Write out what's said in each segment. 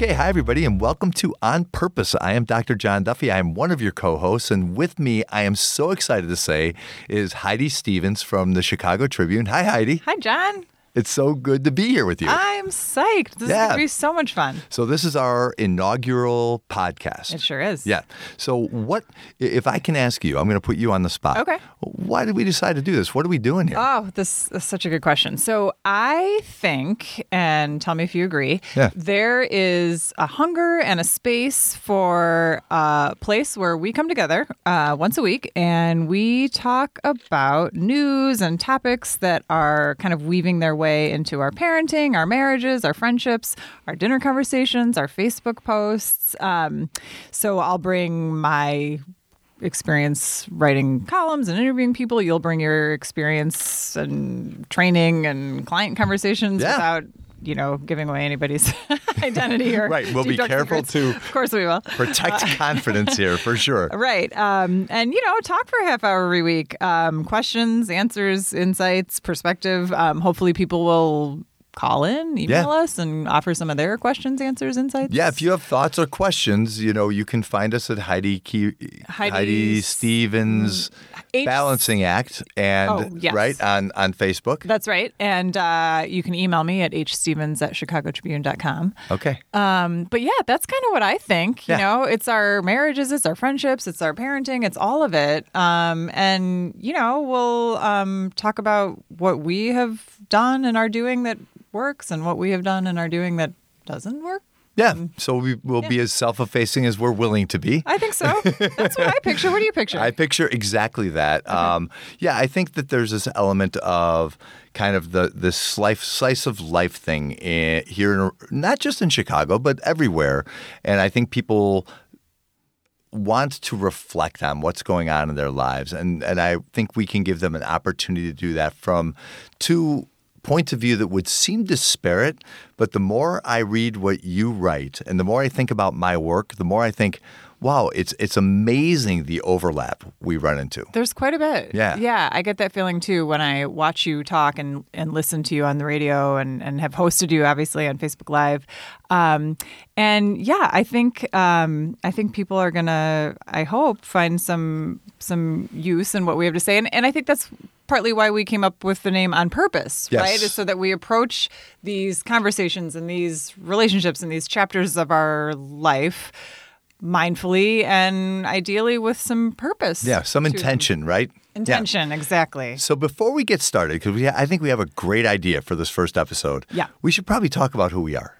Okay, hi everybody, and welcome to On Purpose. I am Dr. John Duffy. I am one of your co-hosts, and with me, I am so excited to say, is Heidi Stevens from the Chicago Tribune. Hi, Heidi. Hi, John. It's so good to be here with you. I'm psyched. This Yeah. is going to be so much fun. so this is our inaugural podcast. It sure is. Yeah. So what if I can ask you, I'm going to put you on the spot. Okay. Why did we decide to do this? What are we doing here? Oh, this is such a good question. So I think, and tell me if you agree, Yeah. there is a hunger and a space for a place where we come together uh, once a week and we talk about news and topics that are kind of weaving their way into our parenting, our marriages, our friendships, our dinner conversations, our Facebook posts. Um, so I'll bring my experience writing columns and interviewing people. You'll bring your experience and training and client conversations Yeah. without, you know, giving away anybody's identity or Right, we'll be careful secrets. to Of course we will. Protect confidence here for sure. Right. Um, and, you know, talk for a half hour every week. Um, questions, answers, insights, perspective. Um, hopefully people will call in, email us, and offer some of their questions, answers, insights. Yeah, if you have thoughts or questions, you know, you can find us at Heidi Key, Heidi, Heidi's- Stevens H- Balancing Act and Oh, yes. right on on Facebook. That's right. And uh, you can email me at hstevens at chicagotribune.com. Okay. Um, but yeah, that's kind of what I think. You Yeah. know, it's our marriages, it's our friendships, it's our parenting, it's all of it. Um, and, you know, we'll um, talk about what we have done and are doing that works and what we have done and are doing that doesn't work. Yeah. So we will be as self-effacing as we're willing to be. I think so. That's what I picture. What do you picture? I picture exactly that. Um, yeah, I think that there's this element of kind of the this life slice of life thing in, here, in, not just in Chicago, but everywhere. And I think people want to reflect on what's going on in their lives, and and I think we can give them an opportunity to do that from two points of view that would seem disparate. But the more I read what you write, and the more I think about my work, the more I think, wow, it's it's amazing the overlap we run into. There's quite a bit. Yeah. Yeah. I get that feeling too when I watch you talk and, and listen to you on the radio and, and have hosted you obviously on Facebook Live. Um, and yeah, I think um, I think people are gonna I hope find some some use in what we have to say. And and I think that's partly why we came up with the name on purpose, Yes. right? Is so that we approach these conversations and these relationships and these chapters of our life mindfully and ideally with some purpose. Yeah, some them. intention, right? Yeah. Intention, exactly. So before we get started, because we, I think we have a great idea for this first episode. Yeah. we should probably talk about who we are.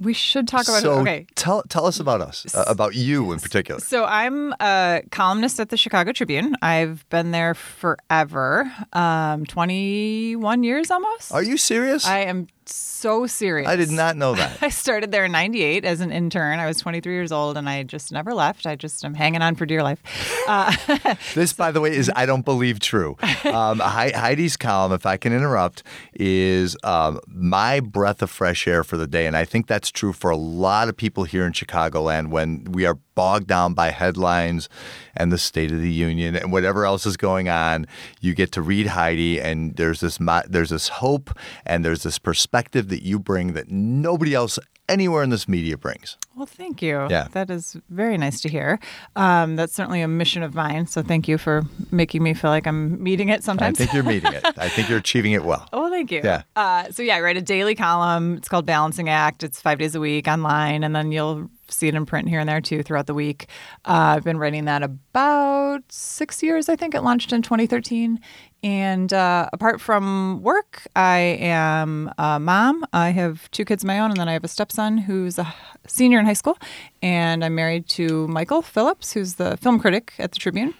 We should talk about so it. Okay. tell tell us about us, uh, about you in particular. So I'm a columnist at the Chicago Tribune. I've been there forever, um, 21 years almost. Are you serious? I am so serious. I did not know that. I started there in 98 as an intern. I was 23 years old and I just never left. I just am hanging on for dear life. Uh, This, by the way, is I don't believe true. Um, Hei- Heidi's column, if I can interrupt, is um, my breath of fresh air for the day, and I think that's true for a lot of people here in Chicagoland when we are bogged down by headlines and the State of the Union and whatever else is going on. You get to read Heidi, and there's this there's this hope and there's this perspective that you bring that nobody else anywhere in this media brings. well, thank you. Yeah. That is very nice to hear. Um, that's certainly a mission of mine. So thank you for making me feel like I'm meeting it sometimes. I think you're meeting it. I think you're achieving it well. Oh, thank you. Yeah. Uh, so yeah, I write a daily column. It's called Balancing Act. It's five days a week online, and then you'll see it in print here and there too throughout the week. Uh, I've been writing that about six years. I think it launched in 2013. And uh, apart from work, I am a mom. I have two kids of my own, and then I have a stepson who's a senior in high school. And I'm married to Michael Phillips, who's the film critic at the Tribune.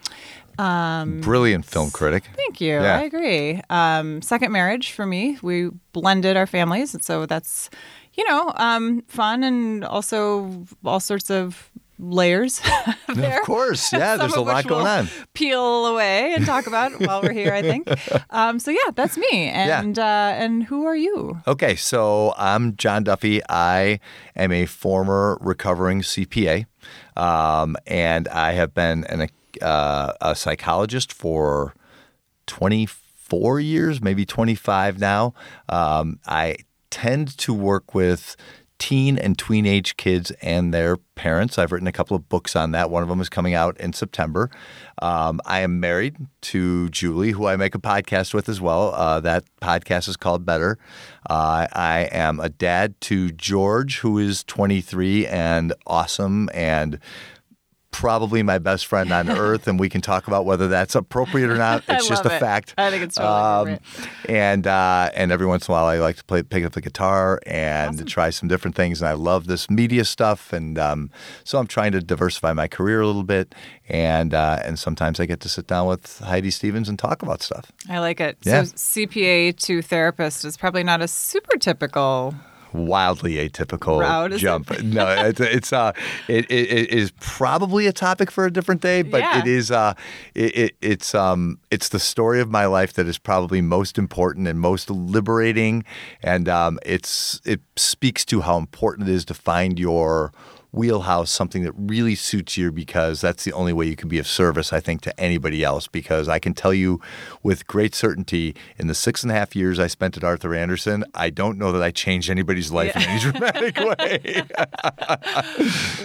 Um, Brilliant film critic. Thank you. Yeah. I agree. Um, second marriage for me. We blended our families, and so that's you know um, fun and also all sorts of layers. there. Of course, yeah. There's a lot going on. Peel away and talk about while we're here. I think. Um, so yeah, that's me. And uh, and who are you? Okay, so I'm John Duffy. I am a former recovering CPA, um, and I have been an, uh, a psychologist for 24 years, maybe 25 now. Um, I tend to work with teen and tween age kids and their parents. I've written a couple of books on that. One of them is coming out in September. Um, I am married to Julie, who I make a podcast with as well. Uh, that podcast is called Better. Uh, I am a dad to George, who is 23 and awesome and probably my best friend on earth, and we can talk about whether that's appropriate or not. It's just a it. fact. I think it's totally appropriate. And uh, and every once in a while, I like to play, pick up the guitar and try some different things. And I love this media stuff, and um, so I'm trying to diversify my career a little bit. And uh, and sometimes I get to sit down with Heidi Stevens and talk about stuff. I like it. Yeah. So CPA to therapist is probably not a super typical. Wildly atypical is jump. no, it's it's uh it, it, it is probably a topic for a different day, but Yeah. it is uh it, it it's um it's the story of my life that is probably most important and most liberating, and um it's it speaks to how important it is to find your wheelhouse something that really suits you because that's the only way you can be of service i think to anybody else because i can tell you with great certainty in the six and a half years i spent at arthur andersen i don't know that i changed anybody's life in any dramatic way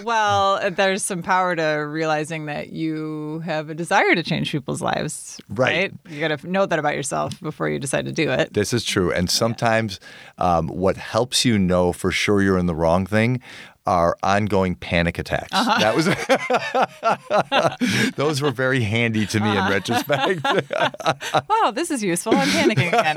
Well, there's some power to realizing that you have a desire to change people's lives. Right. You got to know that about yourself before you decide to do it. This is true. And sometimes um, what helps you know for sure you're in the wrong thing are ongoing panic attacks. That was those were very handy to me in retrospect. Wow, this is useful. I'm panicking again.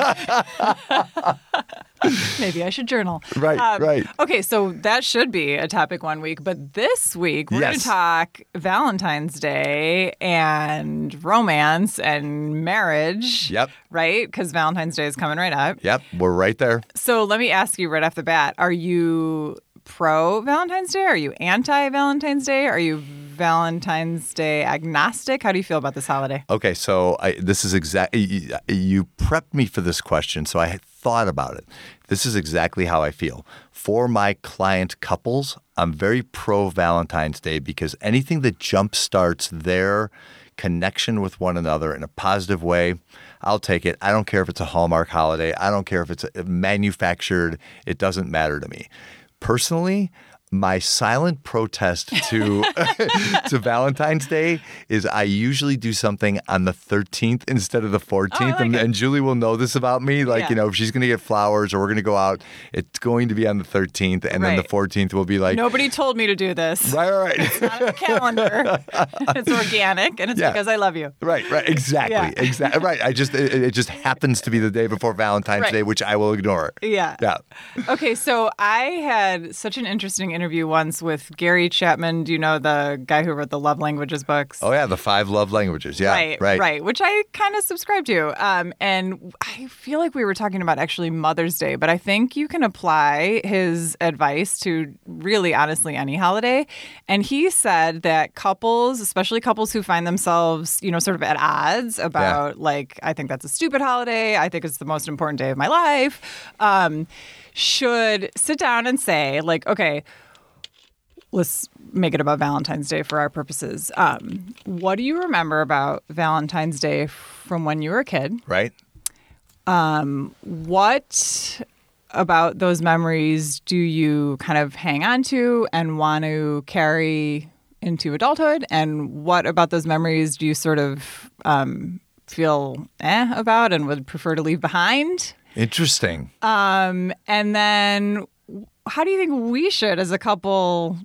Maybe I should journal. Um, Right, right. Okay, so that should be a topic one week, but this week we're going to talk Valentine's Day and romance and marriage. Yep. Right? Because Valentine's Day is coming right up. yep, we're right there. So let me ask you right off the bat: Are you pro Valentine's Day? Are you anti Valentine's Day? Are you Valentine's Day agnostic? How do you feel about this holiday? Okay, so I, this is exactly you, you prepped me for this question, so I thought about it. This is exactly how I feel. For my client couples, I'm very pro Valentine's Day because anything that jumpstarts their connection with one another in a positive way, I'll take it. I don't care if it's a Hallmark holiday. I don't care if it's manufactured. It doesn't matter to me. Personally, my silent protest to to Valentine's Day is I usually do something on the 13th instead of the 14th, like and, and Julie will know this about me. Like Yeah. you know, if she's going to get flowers or we're going to go out, it's going to be on the 13th, and then the 14th will be like Nobody told me to do this. right, right, right. Not on the calendar. it's organic, and it's Yeah. because I love you. Right, right, exactly, Yeah. exactly. Right. I just it, it just happens to be the day before Valentine's Right. Day, which I will ignore. Yeah. Yeah. Okay, so I had such an interesting interview once with Gary Chapman. Do you know the guy who wrote the Love Languages books? Oh yeah, the five love languages. Yeah. right, right. right, which I kind of subscribe to. Um, and I feel like we were talking about actually Mother's Day, but I think you can apply his advice to really honestly any holiday. And he said that couples, especially couples who find themselves, you know, sort of at odds about like, I think that's a stupid holiday. I think it's the most important day of my life. Um, should sit down and say, like, okay, let's make it about Valentine's Day for our purposes. Um, what do you remember about Valentine's Day from when you were a kid? Right. What about those memories do you kind of hang on to and want to carry into adulthood? And what about those memories do you sort of um, feel eh about and would prefer to leave behind? Interesting. Um, and then how do you think we should, as a couple,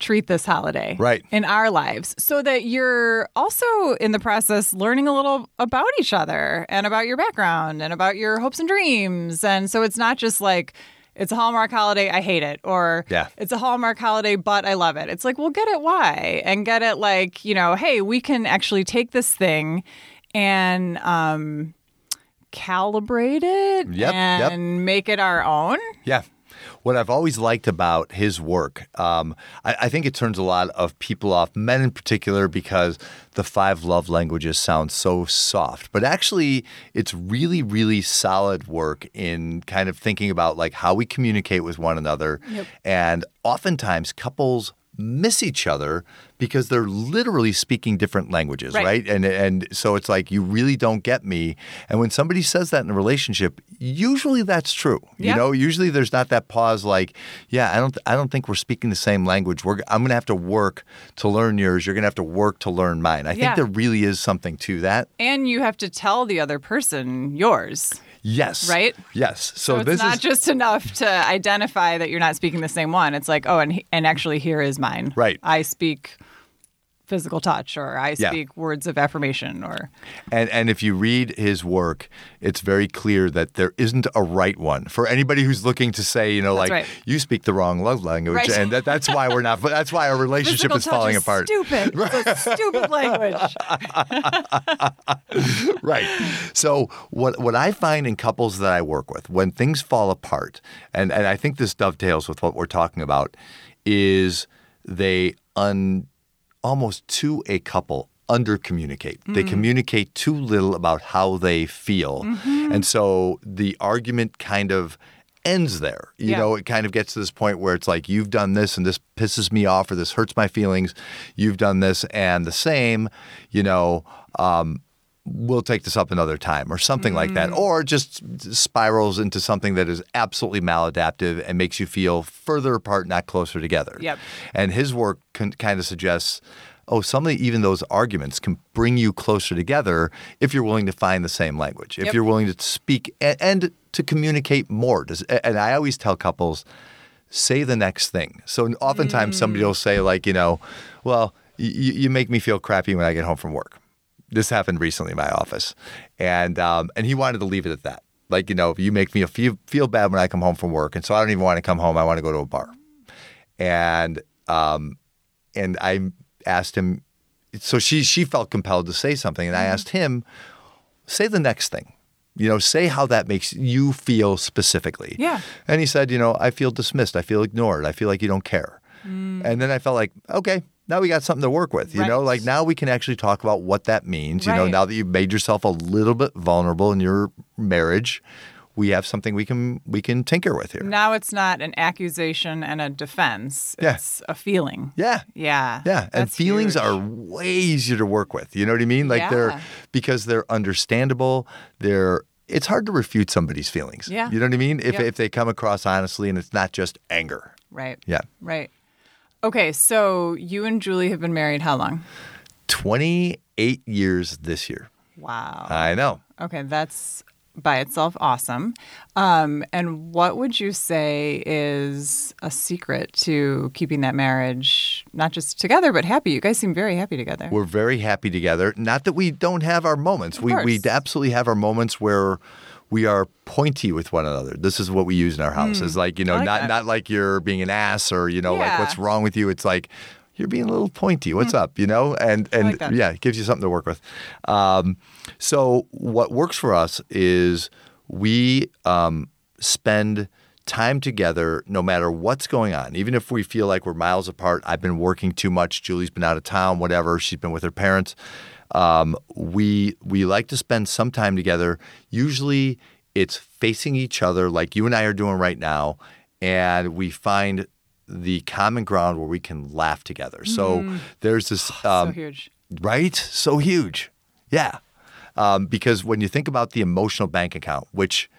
treat this holiday Right. in our lives so that you're also in the process learning a little about each other and about your background and about your hopes and dreams. And so it's not just like, it's a Hallmark holiday, I hate it. Or Yeah. it's a Hallmark holiday, but I love it. It's like, well, get it why? And get it like, you know, hey, we can actually take this thing and um, calibrate it Yep, yep. and make it our own. Yeah. What I've always liked about his work, um, I, I think it turns a lot of people off, men in particular, because the five love languages sound so soft. But actually, it's really, really solid work in kind of thinking about like how we communicate with one another. Yep. And oftentimes, couples miss each other because they're literally speaking different languages, Right. right? And and so it's like you really don't get me. And when somebody says that in a relationship, usually that's true. Yeah. You know, usually there's not that pause like, yeah, I don't I don't think we're speaking the same language. We're I'm going to have to work to learn yours. You're going to have to work to learn mine. I Yeah. think there really is something to that. And you have to tell the other person yours. Yes. Right? Yes. So, So, it's this not is just enough to identify that you're not speaking the same one. It's like, oh, and and actually here is mine. Right. I speak physical touch or I Yeah. speak words of affirmation or And and if you read his work, it's very clear that there isn't a right one for anybody who's looking to say, you know, That's like right. you speak the wrong love language, Right. and that, that's why we're not. But that's why our relationship physical is falling is apart. Stupid. It's a stupid language. right. So what what I find in couples that I work with when things fall apart, and and I think this dovetails with what we're talking about, is they un almost to a couple under communicate. They communicate too little about how they feel. And so the argument kind of ends there. You Yeah. know, it kind of gets to this point where it's like you've done this and this pisses me off or this hurts my feelings. You've done this and the same, you know, um, we'll take this up another time or something like Mm. that or just spirals into something that is absolutely maladaptive and makes you feel further apart not closer together. Yep. and his work con- kind of suggests oh some of the, even those arguments can bring you closer together if you're willing to find the same language. If Yep. you're willing to speak and, and to communicate more. Does, and i always tell couples say the next thing. So oftentimes somebody will say like you know well you make me feel crappy when i get home from work this happened recently in my office, and um, and he wanted to leave it at that. Like you know, you make me feel feel bad when I come home from work, and so I don't even want to come home. I want to go to a bar, and um, and I asked him. So she she felt compelled to say something, and I asked him, say the next thing. You know, say how that makes you feel specifically. Yeah. And he said, you know, I feel dismissed. I feel ignored. I feel like you don't care. And then I felt like, okay, now we got something to work with. You know, like now we can actually talk about what that means. You know, now that you've made yourself a little bit vulnerable in your marriage, we have something we can we can tinker with here. Now it's not an accusation and a defense. Yeah. It's a feeling. Yeah. Yeah. Yeah, and That's feelings huge. are way easier to work with. You know what I mean? Like they're because they're understandable. They're it's hard to refute somebody's feelings. Yeah. You know what I mean? If Yep. if they come across honestly and it's not just anger. right. Yeah. Right. Okay, so you and Julie have been married how long? 28 years this year. Wow. I know. Okay, that's by itself awesome. Um, and what would you say is a secret to keeping that marriage not just together but happy? You guys seem very happy together. We're very happy together. Not that we don't have our moments. Of we we absolutely have our moments where we are pointy with one another. This is what we use in our house. It's like, you know, Hmm. Like not that. not like you're being an ass or, you know, like what's wrong with you. It's like you're being a little pointy. What's up? You know? And and Hmm. like yeah, it gives you something to work with. Um, so what works for us is we um, spend time together no matter what's going on even if we feel like we're miles apart i've been working too much julie's been out of town whatever she's been with her parents um, we we like to spend some time together usually it's facing each other like you and i are doing right now and we find the common ground where we can laugh together so there's this um, so huge. Right? So huge. Yeah. Um, because when you think about the emotional bank account, which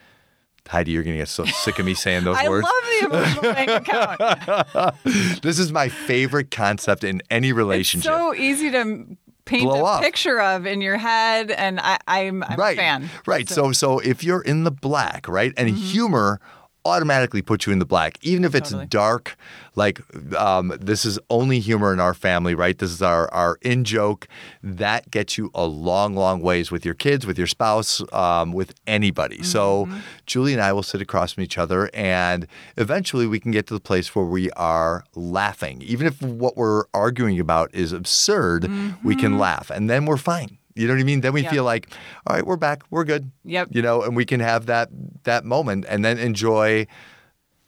Heidi, you're going to get so sick of me saying those I words. I love the emotional bank account. this is my favorite concept in any It's relationship. so easy to paint Blow a up. picture of in your head, and I, I'm, I'm right. a fan. Right. So so if you're in the black, right, and mm-hmm. humor automatically puts you in the black, even if it's Totally. dark. Like um, this is only humor in our family, right? This is our our in joke. That gets you a long, long ways with your kids, with your spouse, um, with anybody. So Julie and I will sit across from each other, and eventually we can get to the place where we are laughing, even if what we're arguing about is absurd. We can laugh, and then we're fine. You know what I mean? Then we feel like, all right, we're back, we're good. Yep. You know, and we can have that that moment, and then enjoy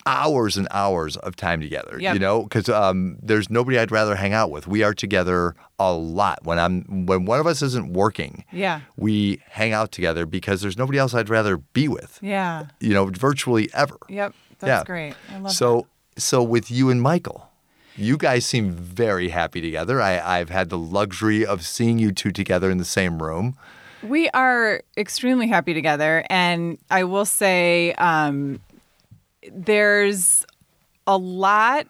hours and hours of time together. Yep. You know, because um, there's nobody I'd rather hang out with. We are together a lot when I'm when one of us isn't working. Yeah. We hang out together because there's nobody else I'd rather be with. Yeah. You know, virtually ever. Yep. That's Yeah. great. I love So so with you and Michael, You guys seem very happy together. I, I've had the luxury of seeing you two together in the same room. We are extremely happy together. And I will say um, there's a lot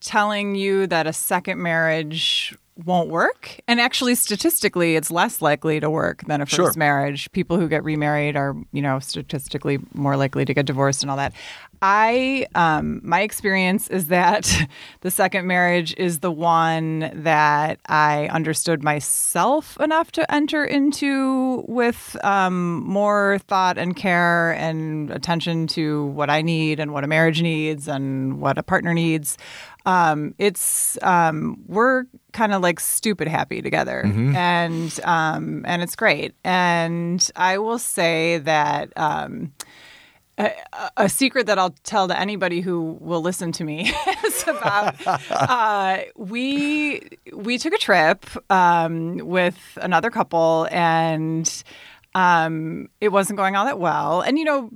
telling you that a second marriage won't work. And actually, statistically, it's less likely to work than a first Sure. marriage. People who get remarried are, you know, statistically more likely to get divorced and all that. I, um, my experience is that the second marriage is the one that I understood myself enough to enter into with um, more thought and care and attention to what I need and what a marriage needs and what a partner needs. Um, it's um, we're kind of like stupid happy together, and um, and it's great. And I will say that. Um, a, a secret that I'll tell to anybody who will listen to me is about uh, we we took a trip um, with another couple and um, it wasn't going all that well. And you know,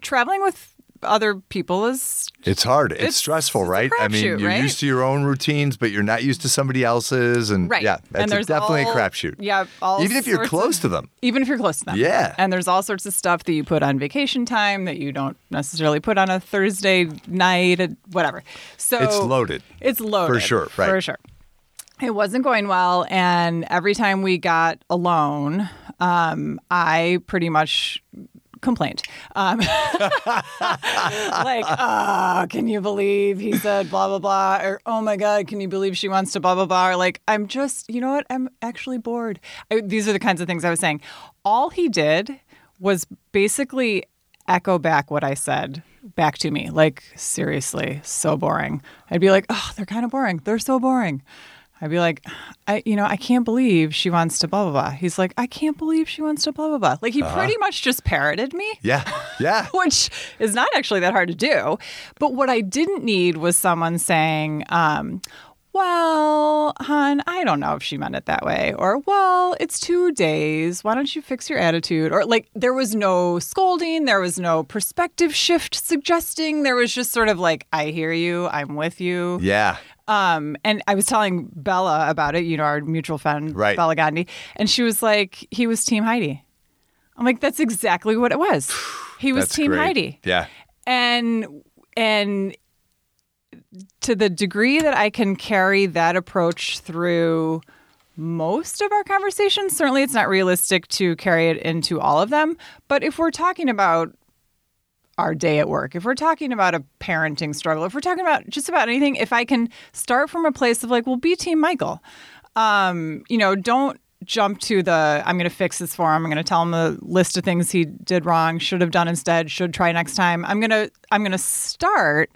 traveling with other people is It's hard. It's, It's- stressful, it's right? I mean, crapshoot, you're right? used to your own routines, but you're not used to somebody else's. And right. yeah, that's and a- definitely all- a crapshoot. Yeah, all Even if you're close of- to them. even if you're close to them. Yeah. And there's all sorts of stuff that you put on vacation time that you don't necessarily put on a Thursday night, uh, whatever. So It's loaded. It's loaded For sure, right. For sure. It wasn't going well, and every time we got alone, um, I pretty much complained. Um, like, oh, can you believe he said blah blah blah, or oh my god, can you believe she wants to blah blah blah? Or like, I'm just, you know what? I'm actually bored. I, these are the kinds of things I was saying. All he did was basically echo back what I said back to me. Like, seriously, so boring. I'd be like, oh, they're kind of boring. They're so boring. I'd be like, I, you know, I can't believe she wants to blah blah blah. He's like, I can't believe she wants to blah blah blah. Like he pretty much just parroted me Yeah. Yeah. which is not actually that hard to do. But what I didn't need was someone saying, um, well, hon, I don't know if she meant it that way. Or, well, it's two days. Why don't you fix your attitude? Or, like, there was no scolding. There was no perspective shift suggesting. There was just sort of like, I hear you. I'm with you. Yeah. Um, and I was telling Bela about it, you know, our mutual friend, Right. Bela Gandhi, and she was like, he was Team Heidi. I'm like, that's exactly what it was. He was That's Team great. Heidi. Yeah. And and to the degree that I can carry that approach through most of our conversations, certainly it's not realistic to carry it into all of them. But if we're talking about our day at work, if we're talking about a parenting struggle, if we're talking about just about anything, if I can start from a place of like, well, be Team Michael, um, you know, don't jump to the I'm going to fix this for him. I'm going to tell him the list of things he did wrong, should have done instead, should try next time. I'm going to I'm going to start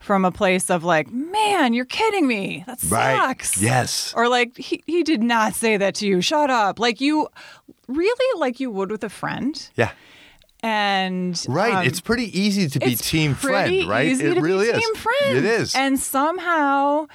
from a place of like, man, you're kidding me. That Right. sucks. Yes. Or like he, he did not say that to you. Shut up. Like you really like you would with a friend. Yeah. And Right. um, it's pretty easy to be team friend, right? It to really be is. Team friend. It is. And somehow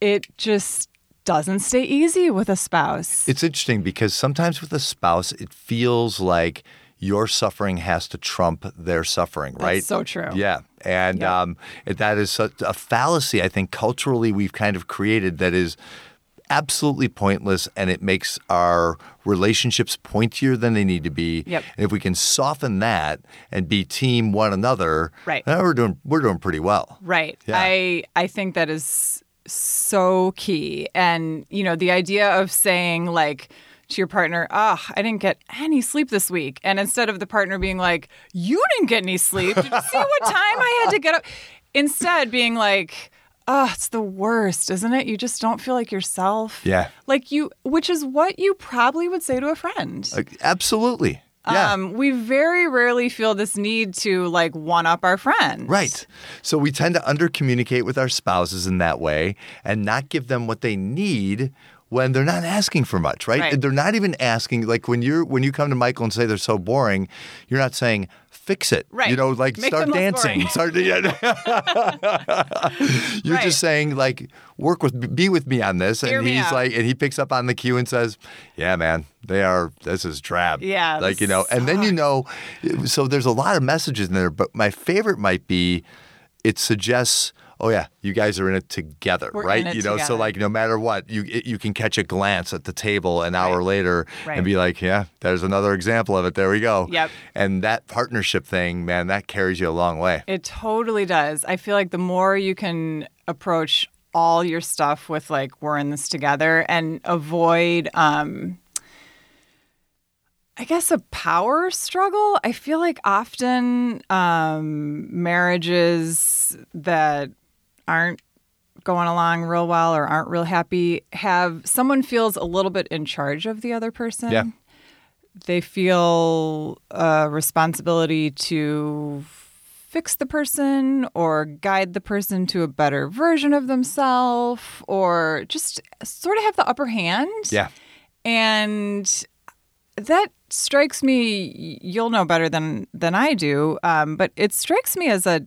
it just doesn't stay easy with a spouse. It's interesting because sometimes with a spouse, it feels like your suffering has to trump their suffering, right? That's so true. Yeah. And Yeah. um, that is such a fallacy, I think, culturally, we've kind of created that is absolutely pointless and it makes our relationships pointier than they need to be. Yep. And if we can soften that and be team one another, Right. then we're doing we're doing pretty well. Right. Yeah. I I think that is so key. And you know, the idea of saying like to your partner, "Ah, I didn't get any sleep this week," and instead of the partner being like, "You didn't get any sleep. Did you see what time I had to get up?" Instead, being like. Oh, it's the worst, isn't it? You just don't feel like yourself. Yeah. Like you, which is what you probably would say to a friend. Like, absolutely. Yeah. Um, we very rarely feel this need to like one up our friends. Right. So we tend to under communicate with our spouses in that way and not give them what they need when they're not asking for much, right? Right. They're not even asking like when you're when you come to Michael and say they're so boring, you're not saying fix it. Right. You know, like Make start dancing. Start You're Right. just saying like work with be with me on this Hear and he's out. like and he picks up on the cue and says, "Yeah, man, they are this is drab." Yeah, Like, you know, and then you know so there's a lot of messages in there, but my favorite might be it suggests oh yeah, you guys are in it together, We're right? it you know, so like no matter what, you it, you can catch a glance at the table an hour Right. later Right. and be like, yeah, there's another example of it. There we go. Yep. And that partnership thing, man, that carries you a long way. It totally does. I feel like the more you can approach all your stuff with like we're in this together and avoid um I guess a power struggle. I feel like often um marriages that aren't going along real well or aren't real happy have someone feels a little bit in charge of the other person Yeah. they feel a responsibility to fix the person or guide the person to a better version of themselves or just sort of have the upper hand. Yeah. And that strikes me you'll know better than than I do, um, but it strikes me as a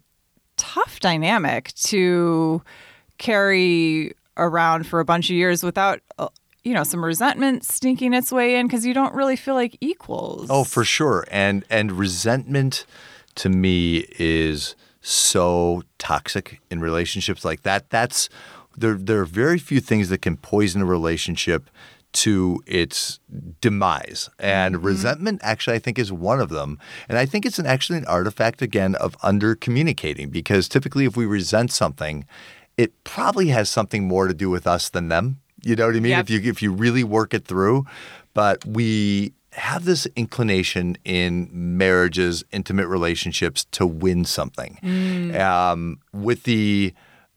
tough dynamic to carry around for a bunch of years without uh, you know some resentment sneaking its way in because you don't really feel like equals. Oh, for sure. And and resentment to me is so toxic in relationships like that. That's there there are very few things that can poison a relationship to its demise. And resentment actually I think is one of them. And I think it's an actually an artifact again of under communicating because typically if we resent something, it probably has something more to do with us than them. You know what I mean? Yep. If you if you really work it through, but we have this inclination in marriages, intimate relationships to win something, um, with the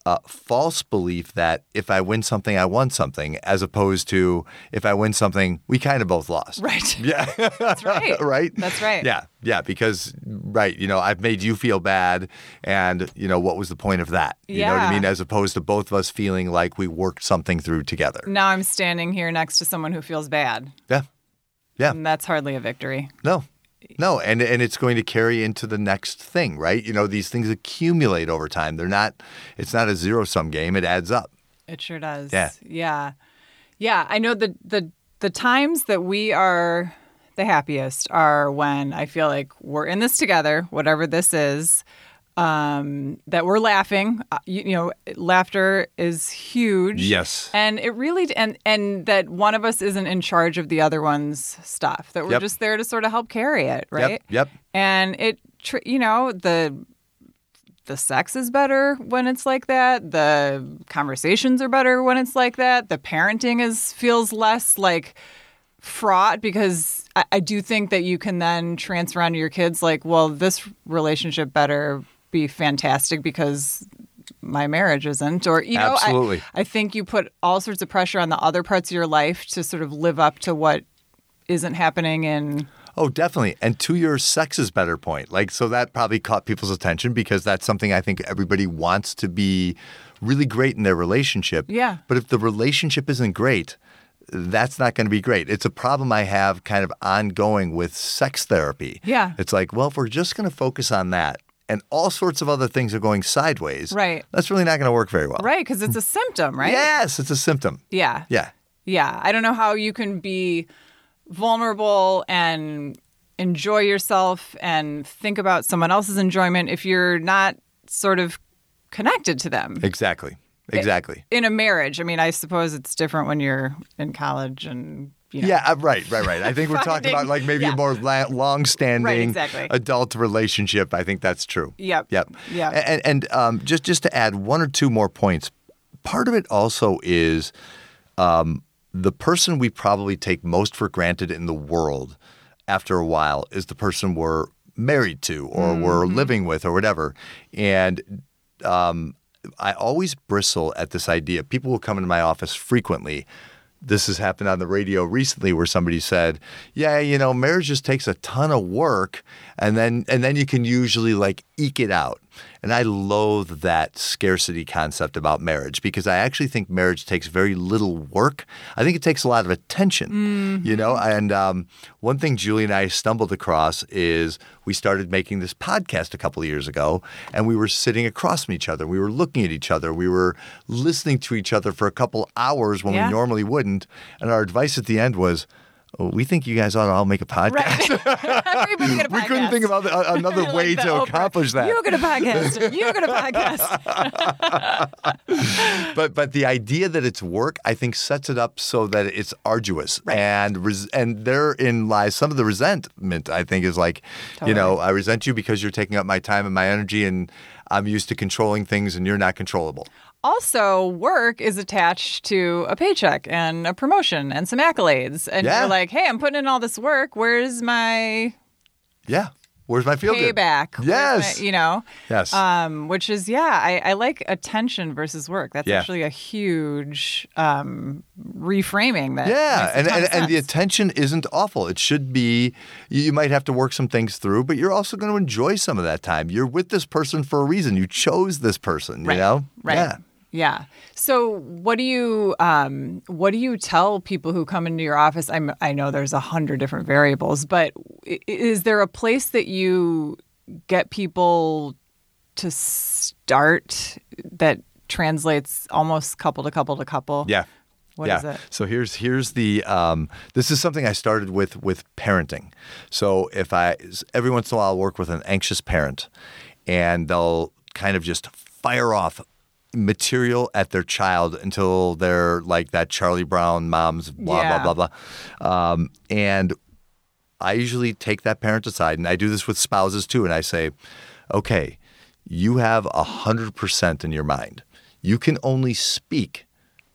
uh, false belief that if I win something, I won something, as opposed to if I win something, we kind of both lost. Right. Yeah. That's right. right. That's right. Yeah. Yeah. Because right, you know, I've made you feel bad, and you know what was the point of that? You know what I mean? As opposed to both of us feeling like we worked something through together. Now I'm standing here next to someone who feels bad. Yeah. Yeah. And that's hardly a victory. No. No, and and it's going to carry into the next thing, right? You know, these things accumulate over time. They're not it's not a zero sum game, it adds up. It sure does. Yeah. Yeah. Yeah. I know the the the times that we are the happiest are when I feel like we're in this together, whatever this is. Um, that we're laughing. Uh, you, you know, laughter is huge. Yes. And it really and and that one of us isn't in charge of the other one's stuff. That we're Yep. just there to sort of help carry it, right? Yep. Yep. And it, tr- you know, the the sex is better when it's like that. The conversations are better when it's like that. The parenting is feels less like fraught because I, I do think that you can then transfer onto your kids like, well, this relationship better be fantastic because my marriage isn't or you know I- I think you put all sorts of pressure on the other parts of your life to sort of live up to what isn't happening in Oh, definitely. And to your sex is better point. Like so that probably caught people's attention because that's something I think everybody wants to be really great in their relationship. Yeah. But if the relationship isn't great, that's not going to be great. It's a problem I have kind of ongoing with sex therapy. Yeah. It's like, well, if we're just going to focus on that and all sorts of other things are going sideways, Right. that's really not going to work very well. right because it's a symptom right Yes, it's a symptom. yeah Yeah. Yeah, I don't know how you can be vulnerable and enjoy yourself and think about someone else's enjoyment if you're not sort of connected to them Exactly. Exactly. in a marriage. I mean, I suppose it's different when you're in college and you know. Yeah, uh, right, right, right. I think we're talking about like maybe yeah. a more la- long-standing Right, exactly. adult relationship. I think that's true. Yep. Yep. Yep. And, and um, just just to add one or two more points, part of it also is um, the person we probably take most for granted in the world after a while is the person we're married to or we're Mm-hmm. living with or whatever. And um, I always bristle at this idea. People will come into my office frequently. This has happened on the radio recently where somebody said, "Yeah, you know, marriage just takes a ton of work and then and then you can usually like eke it out." And I loathe that scarcity concept about marriage because I actually think marriage takes very little work. I think it takes a lot of attention, you know. And um, one thing Julie and I stumbled across is we started making this podcast a couple of years ago, and we were sitting across from each other. We were looking at each other. We were listening to each other for a couple hours when Yeah. we normally wouldn't. And our advice at the end was, "Oh, we think you guys ought to all make a podcast. A we couldn't think other, another Like way to Oprah. accomplish that. You get a podcast. You get a podcast. but but the idea that it's work, I think, sets it up so that it's arduous, Right. and res- and therein lies some of the resentment. I think is like, you know, I resent you because you're taking up my time and my energy, and I'm used to controlling things, and you're not controllable. Also, work is attached to a paycheck and a promotion and some accolades. And Yeah. you're like, hey, I'm putting in all this work. Where's my Yeah, where's my feel good? payback? Where's Yes. my- you know? Yes. Um, which is, yeah, I, I like attention versus work. That's Yeah. actually a huge um, reframing that. Yeah, makes a and, ton and, of and the sense. attention isn't awful. It should be, you, you might have to work some things through, but you're also going to enjoy some of that time. You're with this person for a reason. You chose this person, Right. you know? Right. Yeah. Yeah. So, what do you um, what do you tell people who come into your office? I'm, I know there's a hundred different variables, but is there a place that you get people to start that translates almost couple to couple to couple? Yeah. What yeah. is it? So here's here's the um, this is something I started with with parenting. So if I every once in a while I'll work with an anxious parent, and they'll kind of just fire off material at their child until they're like that Charlie Brown mom's blah Yeah. blah blah blah, um, and I usually take that parent aside, and I do this with spouses too, and I say, okay, you have hundred percent in your mind. You can only speak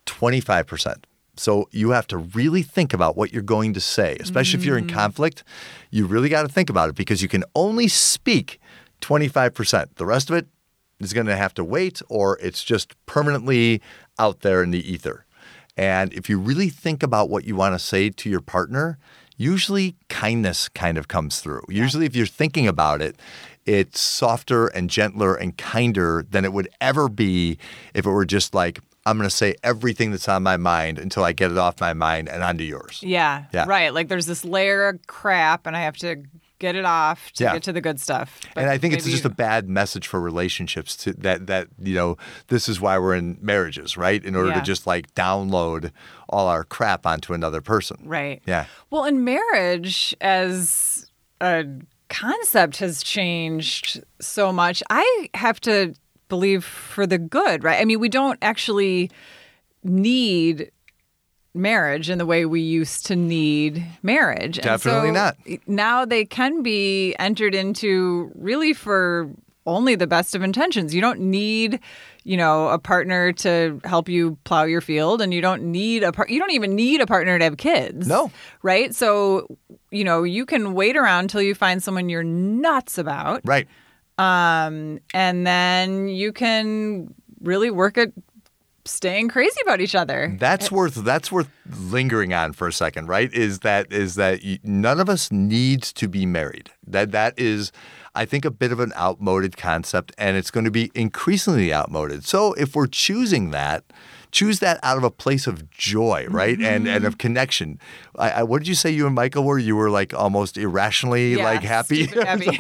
25%. So you have to really think about what you're going to say, especially if you're in conflict. You really got to think about it because you can only speak 25%. The rest of it is going to have to wait or it's just permanently out there in the ether. And if you really think about what you want to say to your partner, usually kindness kind of comes through. Usually, if you're thinking about it, it's softer and gentler and kinder than it would ever be if it were just like, I'm going to say everything that's on my mind until I get it off my mind and onto yours. Yeah. Yeah. Right. Like there's this layer of crap, and I have to get it off to Yeah. get to the good stuff. But and I think it's just a bad message for relationships to that that you know this is why we're in marriages, right? In order Yeah. to just like download all our crap onto another person. Right. Yeah. Well, in marriage, as a concept has changed so much, I have to believe for the good, right? I mean, we don't actually need marriage in the way we used to need marriage. And Definitely so not. Now they can be entered into really for only the best of intentions. You don't need, you know, a partner to help you plow your field and you don't need a part you don't even need a partner to have kids. No. Right? So, you know, you can wait around until you find someone you're nuts about. Right. Um, and then you can really work at staying crazy about each other. That's worth that's worth lingering on for a second, right? Is that is that y- none of us needs to be married. That that is I think a bit of an outmoded concept and it's going to be increasingly outmoded. So if we're choosing that, choose that out of a place of joy, right? And and of connection. I, I, what did you say you and Michael were? You were like almost irrationally Yeah, like happy. happy.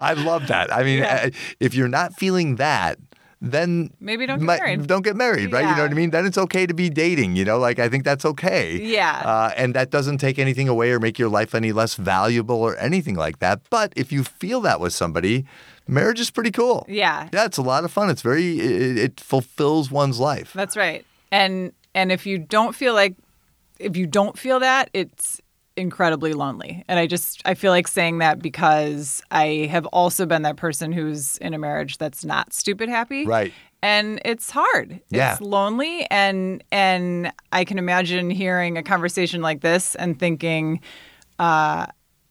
I love that. I mean, Yeah. uh, if you're not feeling that, then Maybe don't get mi- married. Don't get married, right? You know what I mean? Then it's okay to be dating. You know, like I think that's okay. Yeah. Uh, and that doesn't take anything away or make your life any less valuable or anything like that. But if you feel that with somebody, marriage is pretty cool. Yeah. Yeah, it's a lot of fun. It's very it, it fulfills one's life. That's right. And and if you don't feel like if you don't feel that, it's incredibly lonely. And I just I feel like saying that because I have also been that person who's in a marriage that's not stupid happy. Right. And it's hard. Yeah. It's lonely and and I can imagine hearing a conversation like this and thinking uh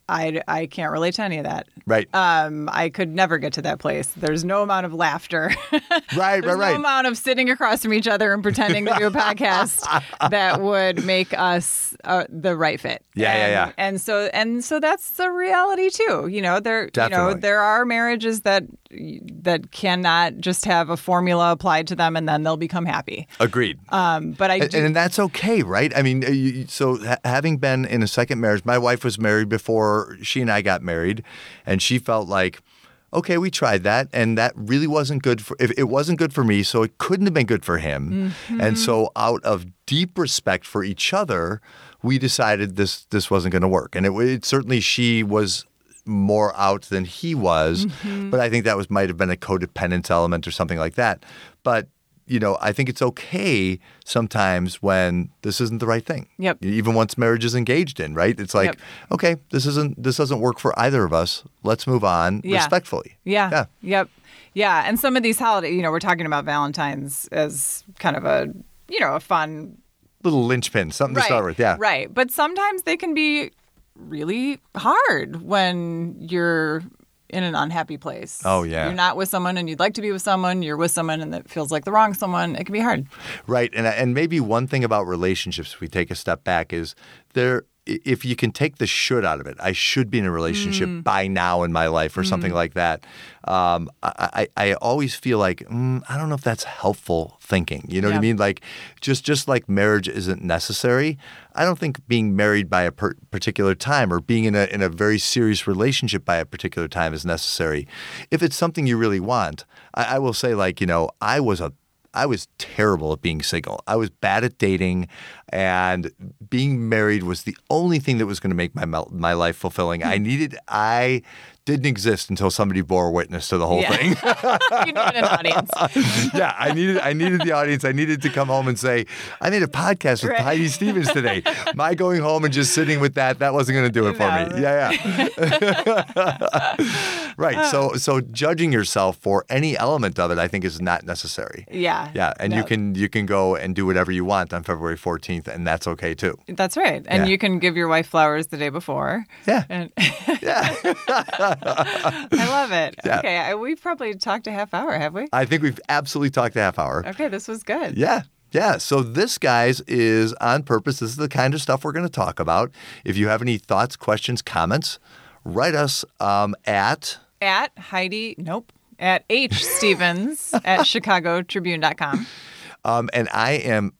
I, I can't relate to any of that. Right. Um, I could never get to that place. There's no amount of laughter. right, right, right. no amount of sitting across from each other and pretending to do a podcast that would make us uh, the right fit. Yeah, yeah, and, yeah. And so and so that's the reality too. You know, there you know Definitely. there are marriages that that cannot just have a formula applied to them and then they'll become happy. Agreed. Um, but I And, do, and that's okay, right? I mean, uh, you- so ha- having been in a second marriage, my wife was married before she and I got married, and she felt like, okay, we tried that, and that really wasn't good for. If it wasn't good for me, so it couldn't have been good for him. And mm-hmm. so, out of deep respect for each other, we decided this this wasn't going to work. And it, it certainly she was more out than he was, mm-hmm. but I think that was might have been a codependence element or something like that. But you know, I think it's okay sometimes when this isn't the right thing. Yep. Even once marriage is engaged in, right? It's like, Yep. okay, this isn't this doesn't work for either of us. Let's move on Yeah. respectfully. Yeah. Yeah. Yep. Yeah. And some of these holidays, you know, we're talking about Valentine's as kind of a, you know, a fun. Little linchpin, something right. to start with. Yeah. Right. But sometimes they can be really hard when you're in an unhappy place. Oh, yeah. You're not with someone and you'd like to be with someone. You're with someone and it feels like the wrong someone. It can be hard. Right. And and maybe one thing about relationships, if we take a step back, is there if you can take the should out of it, I should be in a relationship Mm. by now in my life or something like that. Um, I, I, I always feel like mm, I don't know if that's helpful thinking. You know what I mean? Like just just like marriage isn't necessary. I don't think being married by a per- particular time or being in a in a very serious relationship by a particular time is necessary. If it's something you really want, I, I will say like you know I was a I was terrible at being single. I was bad at dating, and being married was the only thing that was going to make my my life fulfilling. I hmm. needed I didn't exist until somebody bore witness to the whole Yeah. thing. you need an audience. yeah, I needed I needed the audience. I needed to come home and say, I made a podcast with Right. Heidi Stevens today. My going home and just sitting with that, that wasn't going to do it for No. me. Yeah, yeah. right. So ah. so judging yourself for any element of it, I think is not necessary. Yeah. Yeah, and you can you can go and do whatever you want on February 14th, and that's okay too. That's right. And Yeah. you can give your wife flowers the day before. Yeah. And Yeah, I love it. Yeah. Okay. We've probably talked a half hour, have we? I think we've absolutely talked a half hour. Okay. This was good. Yeah. Yeah. So this, guys, is on purpose. This is the kind of stuff we're going to talk about. If you have any thoughts, questions, comments, write us um, at At Heidi, nope. At H Stevens at ChicagoTribune.com. um, and I am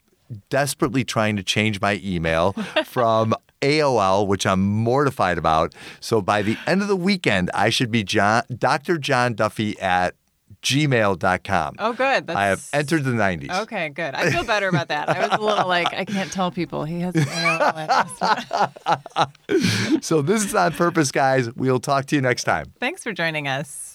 desperately trying to change my email from AOL, which I'm mortified about. So by the end of the weekend, I should be John, Dr. John Duffy at gmail.com. Oh, good. That's... I have entered the 90s. Okay, good. I feel better about that. I was a little like, I can't tell people he has AOL. So this is on purpose, guys. We'll talk to you next time. Thanks for joining us.